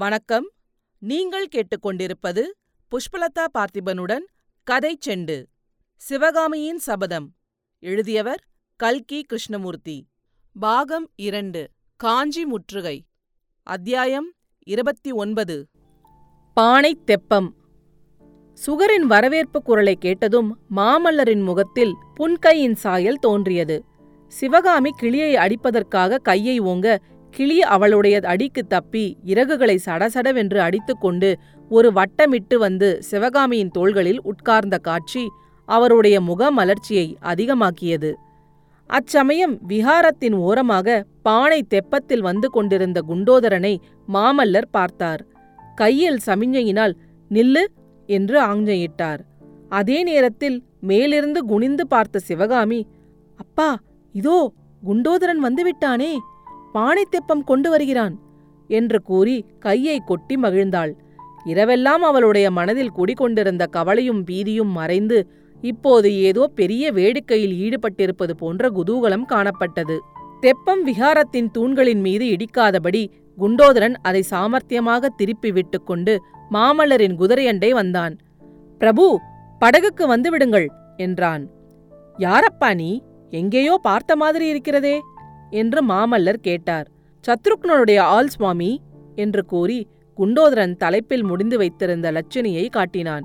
வணக்கம். நீங்கள் கேட்டுக்கொண்டிருப்பது புஷ்பலதா பார்த்திபனுடன் கதை செண்டு. சிவகாமியின் சபதம். எழுதியவர் கல்கி கிருஷ்ணமூர்த்தி. பாகம் இரண்டு. காஞ்சி முற்றுகை. அத்தியாயம் இருபத்தி ஒன்பது. பானை தெப்பம். சுகரின் வரவேற்பு குரலை கேட்டதும் மாமல்லரின் முகத்தில் புன்கையின் சாயல் தோன்றியது. சிவகாமி கிளியை அடிப்பதற்காக கையை ஓங்க கிளி அவளுடைய அடிக்கு தப்பி இறகுகளை சடசடவென்று அடித்துக்கொண்டு ஒரு வட்டமிட்டு வந்து சிவகாமியின் தோள்களில் உட்கார்ந்த காட்சி அவருடைய முகமலர்ச்சியை அதிகமாக்கியது. அச்சமயம் விஹாரத்தின் ஓரமாக பானை தெப்பத்தில் வந்து கொண்டிருந்த குண்டோதரனை மாமல்லர் பார்த்தார். கையில் சமிஞ்சையினால் நில்லு என்று ஆஞ்சையிட்டார் அதே நேரத்தில் மேலிருந்து குனிந்து பார்த்த சிவகாமி அப்பா இதோ குண்டோதரன் வந்துவிட்டானே பானை தெப்பம் கொண்டு வருகிறான் என்று கூறி கையை கொட்டி மகிழ்ந்தாள். இரவெல்லாம் அவளுடைய மனதில் குடிகொண்டிருந்த கவலையும் பீதியும் மறைந்து இப்போது ஏதோ பெரிய வேடிக்கையில் ஈடுபட்டிருப்பது போன்ற குதூகலம் காணப்பட்டது. தெப்பம் விஹாரத்தின் தூண்களின் மீது இடிக்காதபடி குண்டோதரன் அதை சாமர்த்தியமாக திருப்பி விட்டுக்கொண்டு மாமல்லரின் குதிரையண்டை வந்தான். பிரபு படகுக்கு வந்துவிடுங்கள் என்றான். யாரப்பா நீ? எங்கேயோ பார்த்த மாதிரி இருக்கிறதே! என்று மாமல்லர் கேட்டார். சத்ருக்னனுடைய ஆள் சுவாமி என்று கூறி குண்டோதரன் தலைப்பில் முடிந்து வைத்திருந்த லட்சுணியை காட்டினான்.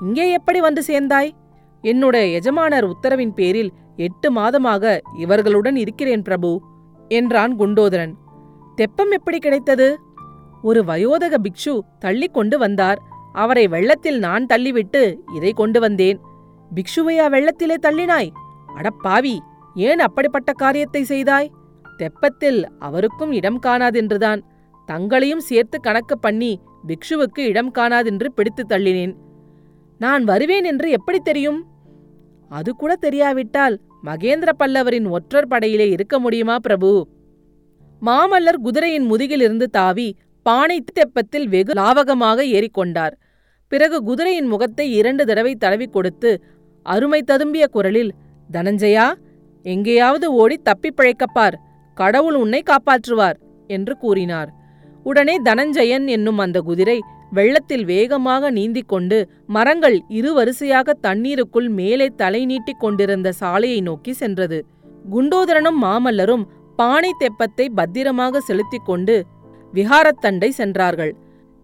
இங்கே எப்படி வந்து சேர்ந்தாய்? என்னுடைய எஜமானர் உத்தரவின் பேரில் எட்டு மாதமாக இவர்களுடன் இருக்கிறேன் பிரபு என்றான் குண்டோதரன். தெப்பம் எப்படி கிடைத்தது? ஒரு வயோதக பிக்ஷு தள்ளி கொண்டு வந்தார். அவரை வெள்ளத்தில் நான் தள்ளிவிட்டு இதை கொண்டு வந்தேன். பிக்ஷுவையா வெள்ளத்திலே தள்ளினாய்? அடப்பாவி! ஏன் அப்படிப்பட்ட காரியத்தை செய்தாய்? தெப்பத்தில் அவருக்கும் இடம் காணாதென்றுதான். தங்களையும் சேர்த்து கணக்கு பண்ணி பிக்ஷுவுக்கு இடம் காணாதென்று பிடித்து தள்ளினேன். நான் வருவேன் என்று எப்படி தெரியும்? அது கூட தெரியாவிட்டால் மகேந்திர பல்லவரின் ஒற்றர் படையிலே இருக்க முடியுமா பிரபு? மாமல்லர் குதிரையின் முதுகிலிருந்து தாவி பானை தெப்பத்தில் வெகு லாவகமாக ஏறிக்கொண்டார். பிறகு குதிரையின் முகத்தை இரண்டு தடவை தடவி கொடுத்து அருமை ததும்பிய குரலில் தனஞ்சயா எங்கேயாவது ஓடி தப்பிப் பிழைக்கப்பார். கடவுள் உன்னை காப்பாற்றுவார் என்று கூறினார். உடனே தனஞ்சயன் என்னும் அந்த குதிரை வெள்ளத்தில் வேகமாக நீந்திக் கொண்டு மரங்கள் இரு வரிசையாக தண்ணீருக்குள் மேலே தலை நீட்டிக் கொண்டிருந்த சாலையை நோக்கி சென்றது. குண்டோதரனும் மாமல்லரும் பானை தெப்பத்தை பத்திரமாக செலுத்திக் கொண்டு விஹாரத்தண்டை சென்றார்கள்.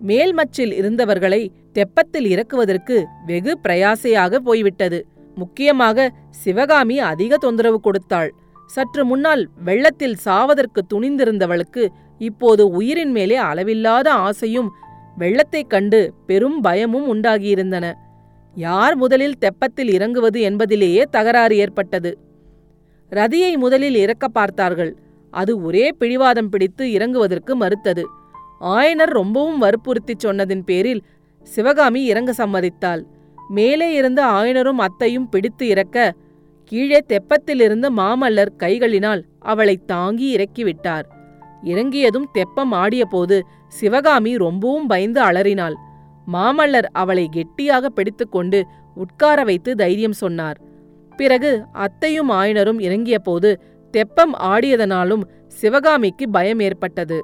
மேல்மச்சில் இருந்தவர்களை தெப்பத்தில் இறக்குவதற்கு வெகு பிரயாசையாக போய்விட்டது. முக்கியமாக சிவகாமி அதிக தொந்தரவு கொடுத்தாள். சற்று முன்னால் வெள்ளத்தில் சாவதற்கு துணிந்திருந்தவளுக்கு இப்போது உயிரின் மேலே அளவில்லாத ஆசையும் வெள்ளத்தைக் கண்டு பெரும் பயமும் உண்டாகியிருந்தன. யார் முதலில் தெப்பத்தில் இறங்குவது என்பதிலேயே தகராறு ஏற்பட்டது. ரதியை முதலில் இறக்க பார்த்தார்கள். அது ஒரே பிடிவாதம் பிடித்து இறங்குவதற்கு மறுத்தது. ஆயனர் ரொம்பவும் வற்புறுத்திச் சொன்னதின் பேரில் சிவகாமி இறங்க சம்மதித்தாள். மேலே இருந்த ஆயனரும் அத்தையும் பிடித்து இறக்க கீழே தெப்பத்திலிருந்து மாமல்லர் கைகளினால் அவளை தாங்கி இறக்கிவிட்டார். இறங்கியதும் தெப்பம் ஆடியபோது சிவகாமி ரொம்பவும் பயந்து அலறினாள். மாமல்லர் அவளை கெட்டியாக பிடித்துக்கொண்டு உட்கார வைத்து தைரியம் சொன்னார். பிறகு அத்தையும் ஆயனரும் இறங்கியபோது தெப்பம் ஆடியதனாலும் சிவகாமிக்கு பயம் ஏற்பட்டது.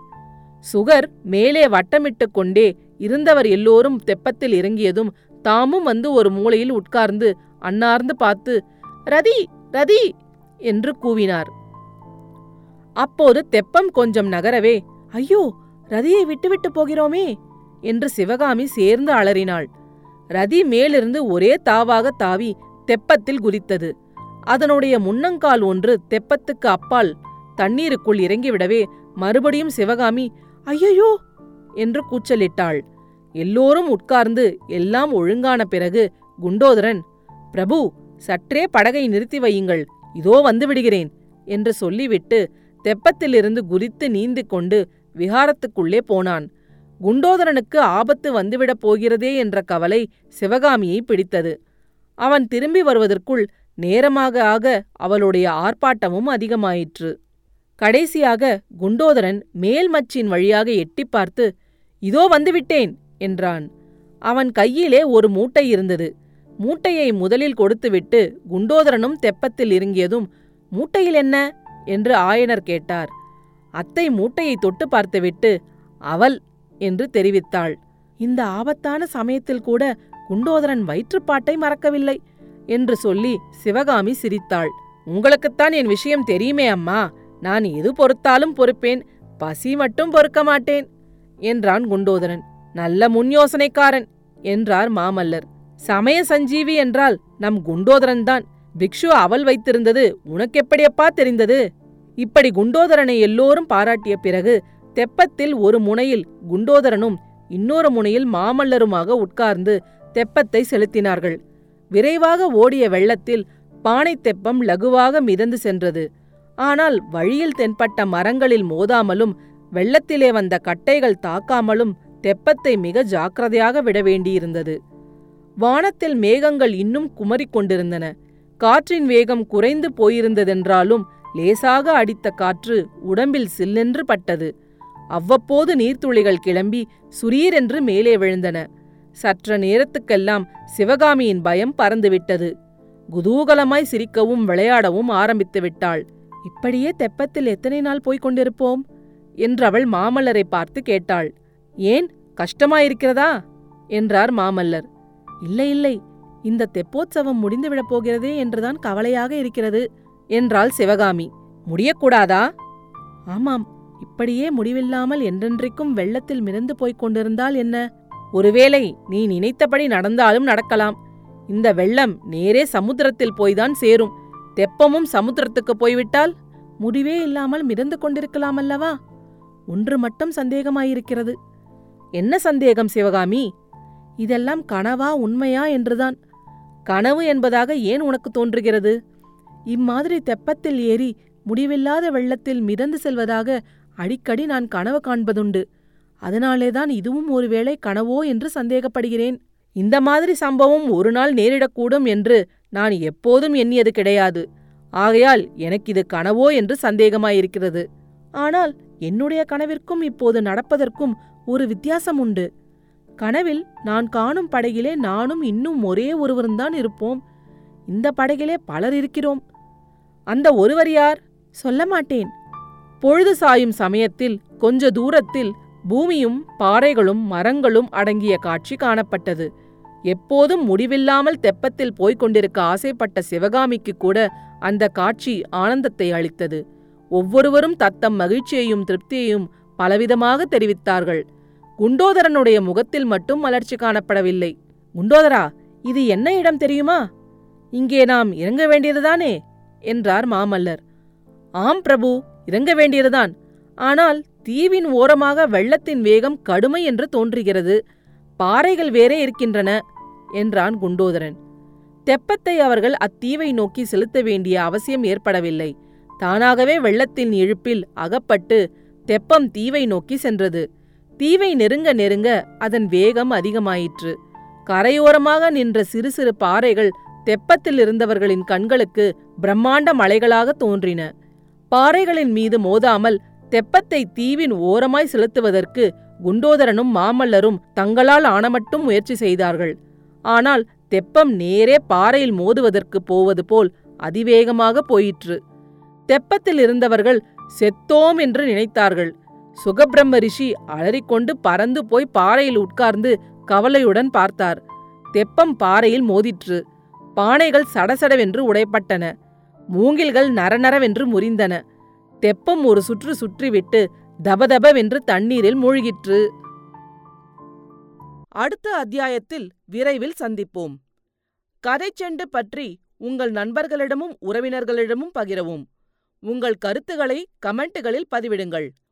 சுகர் மேலே வட்டமிட்டு கொண்டே இருந்தவர் எல்லோரும் தெப்பத்தில் இறங்கியதும் தாமும் வந்து ஒரு மூலையில் உட்கார்ந்து அன்னார்ந்து பார்த்து ரதி ரதி! என்று கூவினார். அப்போது தெப்பம் கொஞ்சம் நகரவே ஐயோ ரதியை விட்டுவிட்டு போகிறோமே! என்று சிவகாமி சேர்ந்து அலறினாள். ரதி மேலிருந்து ஒரே தாவாக தாவி தெப்பத்தில் குதித்தது. அதனுடைய முன்னங்கால் ஒன்று தெப்பத்துக்கு அப்பால் தண்ணீருக்குள் இறங்கிவிடவே மறுபடியும் சிவகாமி ஐயையோ! என்று கூச்சலிட்டாள். எல்லோரும் உட்கார்ந்து எல்லாம் ஒழுங்கான பிறகு குண்டோதரன் பிரபு சற்றே படகை நிறுத்தி வையுங்கள் இதோ வந்து விடுகிறேன் என்று சொல்லிவிட்டு தெப்பத்திலிருந்து குதித்து நீந்திக் கொண்டு விஹாரத்துக்குள்ளே போனான். குண்டோதரனுக்கு ஆபத்து வந்துவிடப் போகிறதே என்ற கவலை சிவகாமியை பிடித்தது. அவன் திரும்பி வருவதற்குள் நேரமாக ஆக அவளுடைய ஆர்ப்பாட்டமும் அதிகமாயிற்று. கடைசியாக குண்டோதரன் மேல்மச்சின் வழியாக எட்டிப் பார்த்து இதோ வந்துவிட்டேன் என்றான். அவன் கையிலே ஒரு மூட்டை இருந்தது. மூட்டையை முதலில் கொடுத்துவிட்டு குண்டோதரனும் தெப்பத்தில் இறங்கியதும் மூட்டையில் என்ன? என்று ஆயனர் கேட்டார். அத்தை மூட்டையை தொட்டு பார்த்துவிட்டு அவள் என்று தெரிவித்தாள். இந்த ஆபத்தான சமயத்தில் கூட குண்டோதரன் வயிற்றுப்பாட்டை மறக்கவில்லை என்று சொல்லி சிவகாமி சிரித்தாள். உங்களுக்குத்தான் என் விஷயம் தெரியுமே அம்மா. நான் எது பொறுத்தாலும் பொறுப்பேன். பசி மட்டும் பொறுக்க மாட்டேன் என்றான் குண்டோதரன். நல்ல முன் யோசனைக்காரன் என்றார் மாமல்லர். சமய சஞ்சீவி என்றால் நம் குண்டோதரன்தான் பிக்ஷு அவல் வைத்திருந்தது உனக்கெப்படியப்பா தெரிந்தது? இப்படி குண்டோதரனை எல்லோரும் பாராட்டிய பிறகு தெப்பத்தில் ஒரு முனையில் குண்டோதரனும் இன்னொரு முனையில் மாமல்லருமாக உட்கார்ந்து தெப்பத்தை செலுத்தினார்கள். விரைவாக ஓடிய வெள்ளத்தில் பானை தெப்பம் லகுவாக மிதந்து சென்றது. ஆனால் வழியில் தென்பட்ட மரங்களில் மோதாமலும் வெள்ளத்திலே வந்த கட்டைகள் தாக்காமலும் தெப்பத்தை மிக ஜாக்கிரதையாக விட வேண்டியிருந்தது. வானத்தில் மேகங்கள் இன்னும் குமரிக் கொண்டிருந்தன. காற்றின் வேகம் குறைந்து போயிருந்ததென்றாலும் லேசாக அடித்த காற்று உடம்பில் சில்லென்று பட்டது. அவ்வப்போது நீர்த்துளிகள் கிளம்பி சுரீரென்று மேலே விழுந்தன. சற்ற நேரத்துக்கெல்லாம் சிவகாமியின் பயம் பறந்துவிட்டது. குதூகலமாய் சிரிக்கவும் விளையாடவும் ஆரம்பித்து விட்டாள். இப்படியே தெப்பத்தில் எத்தனை நாள் போய்க் கொண்டிருப்போம்? என்றவள் மாமல்லரை பார்த்து கேட்டாள். ஏன் கஷ்டமாயிருக்கிறதா? என்றார் மாமல்லர். இல்லை இல்லை இந்த தெப்போத்சவம் முடிந்துவிடப் போகிறதே என்றுதான் கவலையாக இருக்கிறது என்றாள் சிவகாமி. முடியக்கூடாதா? ஆமாம் இப்படியே முடிவில்லாமல் என்றென்றைக்கும் வெள்ளத்தில் மிதந்து போய்க் கொண்டிருந்தால் என்ன? ஒருவேளை நீ நினைத்தபடி நடந்தாலும் நடக்கலாம். இந்த வெள்ளம் நேரே சமுத்திரத்தில் போய்தான் சேரும். தெப்பமும் சமுத்திரத்துக்கு போய்விட்டால் முடிவே இல்லாமல் மிதந்து கொண்டிருக்கலாம் அல்லவா ஒன்று மட்டும் சந்தேகமாயிருக்கிறது. என்ன சந்தேகம் சிவகாமி? இதெல்லாம் கனவா உண்மையா என்றுதான். கனவு என்பதாக ஏன் உனக்கு தோன்றுகிறது? இம்மாதிரி தெப்பத்தில் ஏறி முடிவில்லாத வெள்ளத்தில் மிதந்து செல்வதாக அடிக்கடி நான் கனவு காண்பதுண்டு. அதனாலேதான் இதுவும் ஒருவேளை கனவோ என்று சந்தேகப்படுகிறேன். இந்த மாதிரி சம்பவம் ஒரு நாள் நேரிடக்கூடும் என்று நான் எப்போதும் எண்ணியது கிடையாது. ஆகையால் எனக்கு இது கனவோ என்று சந்தேகமாயிருக்கிறது. ஆனால் என்னுடைய கனவிற்கும் இப்போது நடப்பதற்கும் ஒரு வித்தியாசம் உண்டு. கனவில் நான் காணும் படகிலே நானும் இன்னும் ஒரே ஒருவரும்தான் இருப்போம். இந்த படகிலே பலர் இருக்கிறோம். அந்த ஒருவர் யார்? சொல்ல மாட்டேன். பொழுது சாயும் சமயத்தில் கொஞ்ச தூரத்தில் பூமியும் பாறைகளும் மரங்களும் அடங்கிய காட்சி காணப்பட்டது. எப்போதும் முடிவில்லாமல் தெப்பத்தில் போய்க் கொண்டிருக்க ஆசைப்பட்ட சிவகாமிக்கு கூட அந்த காட்சி ஆனந்தத்தை அளித்தது. ஒவ்வொருவரும் தத்தம் மகிழ்ச்சியையும் திருப்தியையும் பலவிதமாக தெரிவித்தார்கள். குண்டோதரனுடைய முகத்தில் மட்டும் மலர்ச்சி காணப்படவில்லை. குண்டோதரா இது என்ன இடம் தெரியுமா? இங்கே நாம் இறங்க வேண்டியதுதானே? என்றார் மாமல்லர். ஆம் பிரபு இறங்க வேண்டியதுதான். ஆனால் தீவின் ஓரமாக வெள்ளத்தின் வேகம் கடுமை என்று தோன்றுகிறது. பாறைகள் வேறே இருக்கின்றன என்றான் குண்டோதரன். தெப்பத்தை அவர்கள் அத்தீவை நோக்கி செலுத்த வேண்டிய அவசியம் ஏற்படவில்லை. தானாகவே வெள்ளத்தின் இழுப்பில் அகப்பட்டு தெப்பம் தீவை நோக்கி சென்றது. தீவை நெருங்க நெருங்க அதன் வேகம் அதிகமாயிற்று. கரையோரமாக நின்ற சிறு சிறு பாறைகள் தெப்பத்தில் இருந்தவர்களின் கண்களுக்கு பிரம்மாண்ட மலைகளாக தோன்றின. பாறைகளின் மீது மோதாமல் தெப்பத்தை தீவின் ஓரமாய் செலுத்துவதற்கு குண்டோதரனும் மாமல்லரும் தங்களால் ஆனமட்டும் முயற்சி செய்தார்கள். ஆனால் தெப்பம் நேரே பாறையில் மோதுவதற்கு போவது போல் அதிவேகமாக போயிற்று. தெப்பத்தில் இருந்தவர்கள் செத்தோம் என்று நினைத்தார்கள். சுகபிரம்ம ரிஷி அலறிக்கொண்டு பறந்து போய் பாறையில் உட்கார்ந்து கவலையுடன் பார்த்தார். தெப்பம் பாறையில் மோதிற்று. பானைகள் சடசடவென்று உடைப்பட்டன. மூங்கில்கள் நரநரவென்று முறிந்தன. தெப்பம் ஒரு சுற்று சுற்றிவிட்டு தபதபவென்று தண்ணீரில் மூழ்கிற்று. அடுத்த அத்தியாயத்தில் விரைவில் சந்திப்போம். கதைச்செண்டு பற்றி உங்கள் நண்பர்களிடமும் உறவினர்களிடமும் பகிரவும். உங்கள் கருத்துக்களை கமெண்ட்டுகளில் பதிவிடுங்கள்.